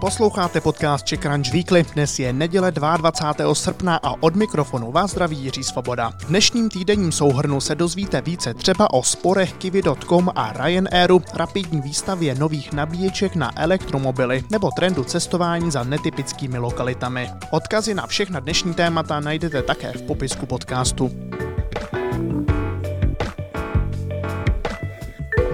Posloucháte podcast Czech Crunch Weekly. Dnes je neděle 22. srpna a od mikrofonu vás zdraví Jiří Svoboda. V dnešním týdenním souhrnu se dozvíte více třeba o sporech Kiwi.com a Ryanairu, rapidní výstavě nových nabíječek na elektromobily nebo trendu cestování za netypickými lokalitami. Odkazy na všechna dnešní témata najdete také v popisku podcastu.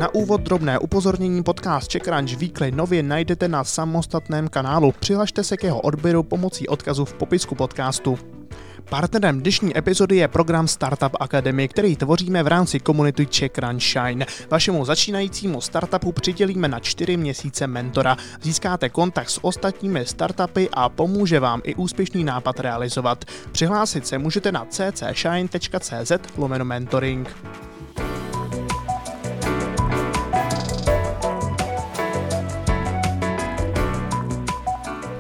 Na úvod drobné upozornění podcast Czech Crunch Weekly nově najdete na samostatném kanálu. Přihlašte se k jeho odběru pomocí odkazu v popisku podcastu. Partnerem dnešní epizody je program Startup Academy, který tvoříme v rámci komunity Czech Run Shine. Vašemu začínajícímu startupu přidělíme na 4 měsíce mentora. Získáte kontakt s ostatními startupy a pomůže vám i úspěšný nápad realizovat. Přihlásit se můžete na ccshine.cz lomeno mentoring.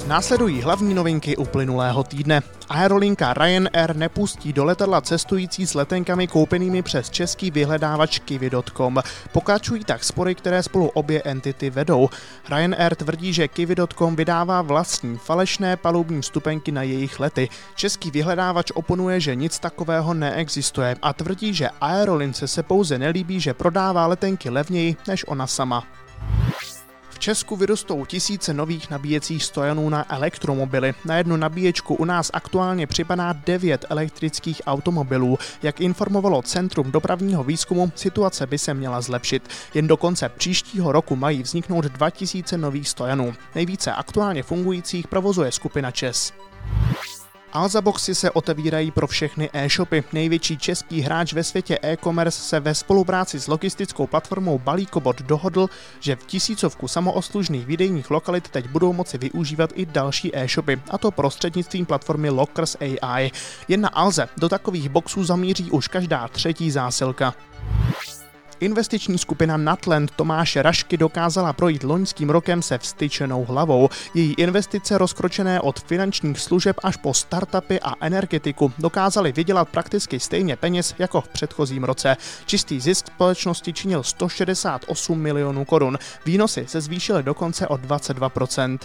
Následují hlavní novinky uplynulého týdne. Aerolinka Ryanair nepustí do letadla cestující s letenkami koupenými přes český vyhledávač Kiwi.com. Pokračují tak spory, které spolu obě entity vedou. Ryanair tvrdí, že Kiwi.com vydává vlastní falešné palubní stupenky na jejich lety. Český vyhledávač oponuje, že nic takového neexistuje a tvrdí, že aerolince se pouze nelíbí, že prodává letenky levněji než ona sama. Česku vyrostou tisíce nových nabíjecích stojanů na elektromobily. Na jednu nabíječku u nás aktuálně připadá 9 elektrických automobilů. Jak informovalo Centrum dopravního výzkumu, situace by se měla zlepšit. Jen do konce příštího roku mají vzniknout 2000 nových stojanů. Nejvíce aktuálně fungujících provozuje skupina ČES. Alza Boxy se otevírají pro všechny e-shopy. Největší český hráč ve světě e-commerce se ve spolupráci s logistickou platformou Balíkobot dohodl, že v tisícovku samooslužných výdejních lokalit teď budou moci využívat i další e-shopy, a to prostřednictvím platformy Lockers AI. Jen na Alze do takových boxů zamíří už každá třetí zásilka. Investiční skupina Natland Tomáše Rašky dokázala projít loňským rokem se vstyčenou hlavou. Její investice rozkročené od finančních služeb až po startupy a energetiku dokázaly vydělat prakticky stejně peněz jako v předchozím roce. Čistý zisk společnosti činil 168 milionů korun. Výnosy se zvýšily dokonce o 22%.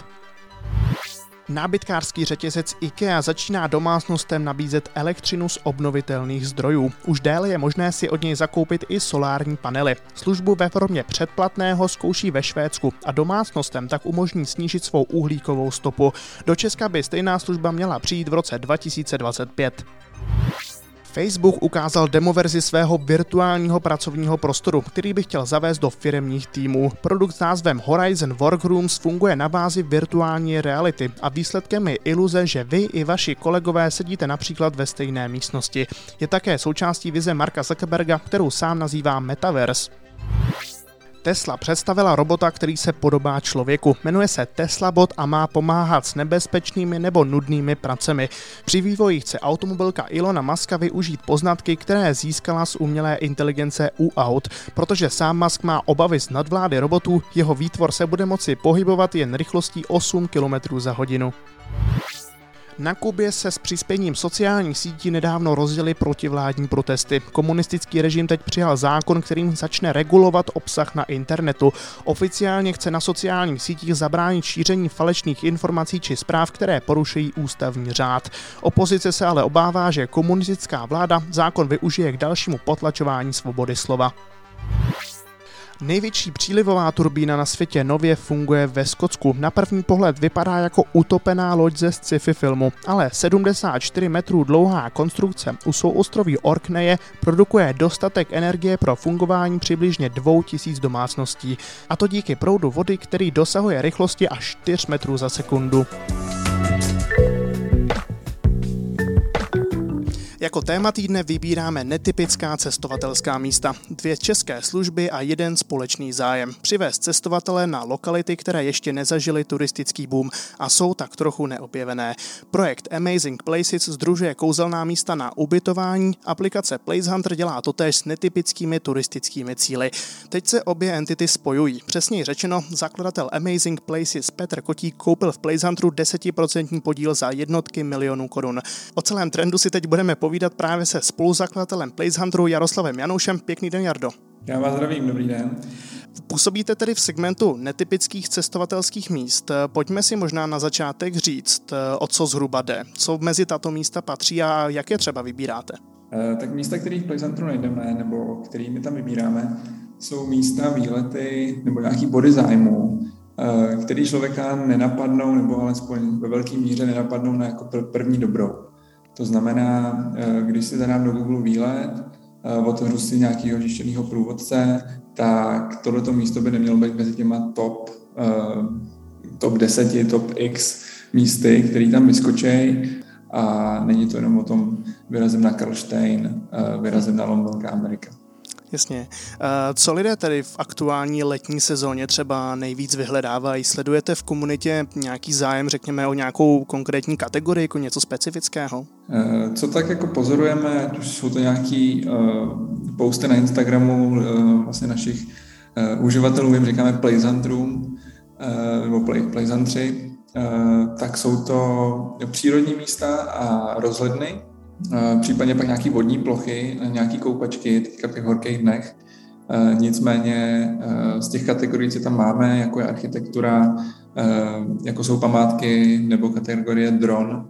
Nábytkářský řetězec IKEA začíná domácnostem nabízet elektřinu z obnovitelných zdrojů. Už déle je možné si od něj zakoupit i solární panely. Službu ve formě předplatného zkouší ve Švédsku a domácnostem tak umožní snížit svou uhlíkovou stopu. Do Česka by stejná služba měla přijít v roce 2025. Facebook ukázal demoverzi svého virtuálního pracovního prostoru, který by chtěl zavést do firemních týmů. Produkt s názvem Horizon Workrooms funguje na bázi virtuální reality a výsledkem je iluze, že vy i vaši kolegové sedíte například ve stejné místnosti. Je také součástí vize Marka Zuckerberga, kterou sám nazývá Metaverse. Tesla představila robota, který se podobá člověku. Jmenuje se Tesla Bot a má pomáhat s nebezpečnými nebo nudnými pracemi. Při vývoji chce automobilka Ilona Muska využít poznatky, které získala z umělé inteligence u aut, protože sám Musk má obavy z nadvlády robotů, jeho výtvor se bude moci pohybovat jen rychlostí 8 km za hodinu. Na Kubě se s přispěním sociálních sítí nedávno rozděly protivládní protesty. Komunistický režim teď přijal zákon, kterým začne regulovat obsah na internetu. Oficiálně chce na sociálních sítích zabránit šíření falešných informací či zpráv, které porušují ústavní řád. Opozice se ale obává, že komunistická vláda zákon využije k dalšímu potlačování svobody slova. Největší přílivová turbína na světě nově funguje ve Skotsku. Na první pohled vypadá jako utopená loď ze sci-fi filmu, ale 74 metrů dlouhá konstrukce u souostroví Orkneje produkuje dostatek energie pro fungování přibližně 2000 domácností. A to díky proudu vody, který dosahuje rychlosti až 4 metrů za sekundu. Jako téma týdne vybíráme netypická cestovatelská místa, dvě české služby a jeden společný zájem. Přivést cestovatele na lokality, které ještě nezažily turistický boom a jsou tak trochu neobjevené. Projekt Amazing Places združuje kouzelná místa na ubytování, aplikace Place Hunter dělá totéž s netypickými turistickými cíly. Teď se obě entity spojují. Přesněji řečeno, zakladatel Amazing Places Petr Kotík koupil v Place Hunteru 10% podíl za jednotky milionů korun. O celém trendu si teď budeme povídat povídat právě se spoluzakladatelem Place Hunteru Jaroslavem Janoušem. Pěkný den, Jardo. Já vás zdravím, dobrý den. Působíte tedy v segmentu netypických cestovatelských míst. Pojďme si možná na začátek říct, o co zhruba jde. Co mezi tato místa patří a jak je třeba vybíráte? Eh, tak místa, které v Plejzantru najdeme, nebo kterými tam vybíráme, jsou místa, výlety nebo nějaký body zájmu, eh, který člověka nenapadnou, nebo alespoň ve velké míře nenapadnou na jako první dobrou. To znamená, eh, když si zadám do Google výlet, otevřu si nějakého žištěného průvodce, tak tohleto místo by nemělo být mezi těma top, top 10, top x místy, který tam vyskočí a není to jenom o tom vyrazím na Karlštejn, vyrazím na London, Amerika. Jasně. Co lidé tedy v aktuální letní sezóně třeba nejvíc vyhledávají? Sledujete v komunitě nějaký zájem, řekněme, o nějakou konkrétní kategorii, jako něco specifického? E, co tak jako pozorujeme, už jsou to nějaký uh, posty na Instagramu vlastně našich uživatelů, jim říkáme Playzantrum, uh, nebo play, Playzantři, tak jsou to přírodní místa a rozhledny, případně pak nějaké vodní plochy, nějaké koupačky, teďka v těch horkých dnech. Nicméně z těch kategorií, co tam máme, jako je architektura, jako jsou památky nebo kategorie dron,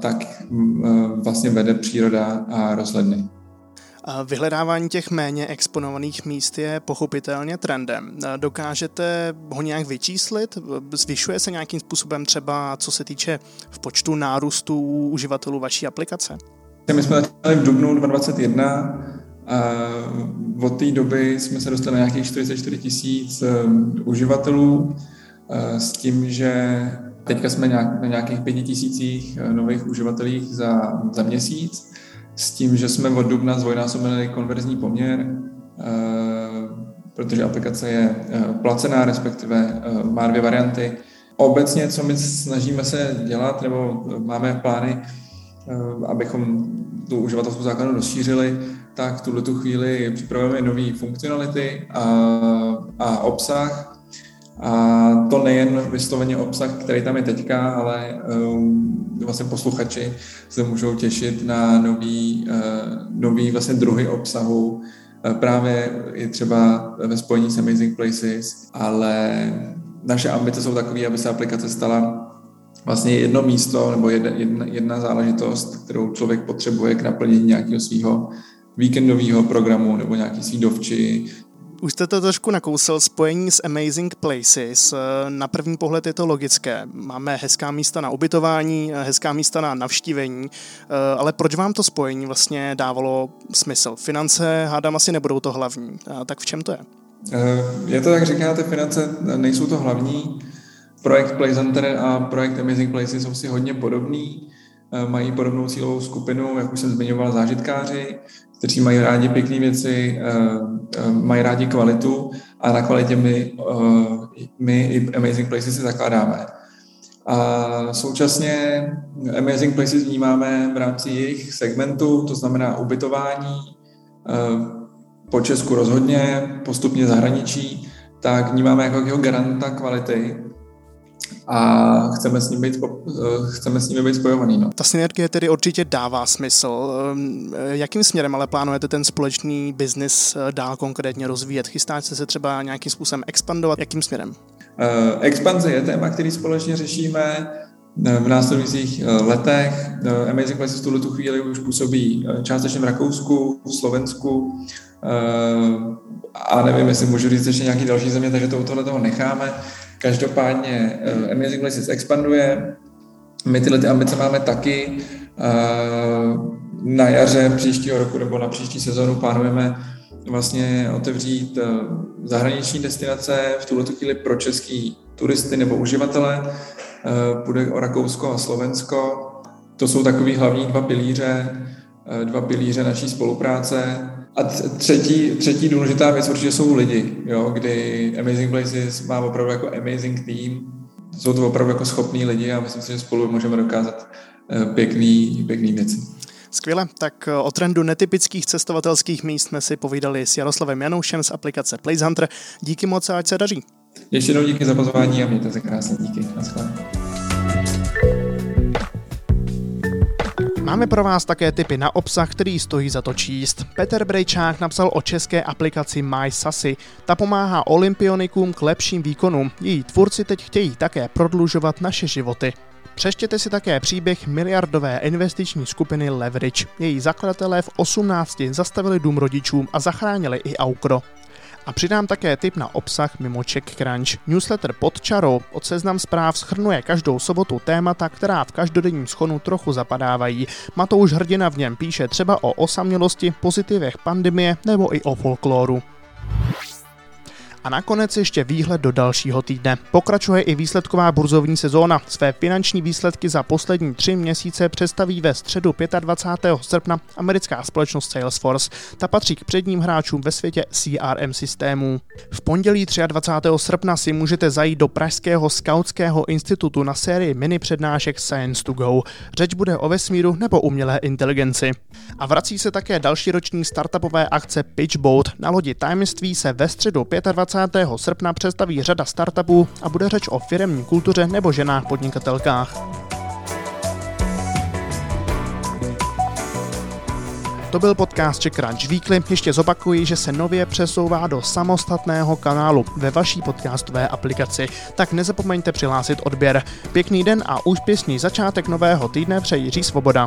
tak vlastně vede příroda a rozhledny. Vyhledávání těch méně exponovaných míst je pochopitelně trendem. Dokážete ho nějak vyčíslit? Zvyšuje se nějakým způsobem třeba, co se týče v počtu nárůstu uživatelů vaší aplikace? My jsme začali v dubnu 2021 a od té doby jsme se dostali na nějakých 44 tisíc um, uživatelů uh, s tím, že teďka jsme na nějakých 5 tisících uh, nových uživatelích za, za měsíc s tím, že jsme od dubna zvojnásobili konverzní poměr, eh, protože aplikace je eh, placená, respektive eh, má dvě varianty. Obecně, co my snažíme se dělat, nebo máme plány, abychom tu uživatelskou základnu rozšířili, tak v tuhle tu chvíli připravujeme nové funkcionality a, a obsah, a to nejen vysloveně obsah, který tam je teďka, ale um, vlastně posluchači se můžou těšit na nový, uh, nový vlastně druhy obsahu, uh, právě i třeba ve spojení s Amazing Places, ale naše ambice jsou takové, aby se aplikace stala vlastně jedno místo nebo jedna, jedna, jedna záležitost, kterou člověk potřebuje k naplnění nějakého svého víkendového programu nebo nějaký svý dovči, už jste to trošku nakousl, spojení s Amazing Places. Na první pohled je to logické. Máme hezká místa na ubytování, hezká místa na navštívení, ale proč vám to spojení vlastně dávalo smysl? Finance, hádám, asi nebudou to hlavní. Tak v čem to je? Eh, je to, jak říkáte, finance nejsou to hlavní. Projekt PlayCenter a projekt Amazing Places jsou si hodně podobný eh, mají podobnou cílovou skupinu, jak už jsem zmiňoval, zážitkáři, kteří mají rádi pěkné věci, eh, eh, mají rádi kvalitu a na kvalitě my, eh, my i Amazing Places si zakládáme. A současně Amazing Places vnímáme v rámci jejich segmentu, to znamená ubytování, po Česku rozhodně, postupně zahraničí, tak vnímáme jako jeho garanta kvality a chceme s ním být, eh, chceme s nimi být spojovaný. No. Ta synergie tedy určitě dává smysl. Ehm, jakým směrem ale plánujete ten společný biznis eh, dál konkrétně rozvíjet? Chystáte se třeba nějakým způsobem expandovat? Jakým směrem? Uh, expanze je téma, který společně řešíme v následujících letech. Amazing Places v tuhle tu chvíli už působí částečně v Rakousku, v Slovensku a nevím, jestli můžu říct ještě nějaký další země, takže to u tohle toho necháme. Každopádně uh, Amazing Places expanduje, my tyhle ty ambice máme taky. Uh, na jaře příštího roku nebo na příští sezonu plánujeme vlastně otevřít uh, zahraniční destinace, v tuhle chvíli pro český turisty nebo uživatele. Půjde o Rakousko a Slovensko. To jsou takový hlavní dva pilíře, dva pilíře naší spolupráce. A třetí, třetí důležitá věc určitě jsou lidi, jo, kdy Amazing Places má opravdu jako amazing team. Jsou to opravdu jako schopní lidi a myslím si, že spolu můžeme dokázat eh, pěkný, pěkný věci. Skvěle, tak eh, o trendu netypických cestovatelských míst jsme si povídali s Jaroslavem Janoušem z aplikace Place Hunter. Díky moc a ať se daří. Ještě jednou díky za pozvání a mějte se krásně. Díky. Naschle. Máme pro vás také tipy na obsah, který stojí za to číst. Petr Brejčák napsal o české aplikaci MySasy. Ta pomáhá olympionikům k lepším výkonům. Její tvůrci teď chtějí také prodlužovat naše životy. Přeštěte si také příběh miliardové investiční skupiny Leverage. Její zakladatelé v 18 zastavili dům rodičům a zachránili i Aukro. A přidám také tip na obsah mimo Czech Crunch. Newsletter pod čarou od seznam zpráv schrnuje každou sobotu témata, která v každodenním schonu trochu zapadávají. Matouš Hrdina v něm píše třeba o osamělosti, pozitivech pandemie nebo i o folkloru. A nakonec ještě výhled do dalšího týdne. Pokračuje i výsledková burzovní sezóna. Své finanční výsledky za poslední tři měsíce představí ve středu 25. srpna americká společnost Salesforce. Ta patří k předním hráčům ve světě CRM systémů. V pondělí 23. srpna si můžete zajít do Pražského skautského institutu na sérii mini přednášek Science to Go. Řeč bude o vesmíru nebo umělé inteligenci. A vrací se také další roční startupové akce Pitchboat. Na lodi tajemství se ve středu 25 20. srpna představí řada startupů a bude řeč o firemní kultuře nebo ženách podnikatelkách. To byl podcast Czech Crunch Weekly. Ještě zopakuji, že se nově přesouvá do samostatného kanálu ve vaší podcastové aplikaci. Tak nezapomeňte přihlásit odběr. Pěkný den a úspěšný začátek nového týdne přeji Jiří Svoboda.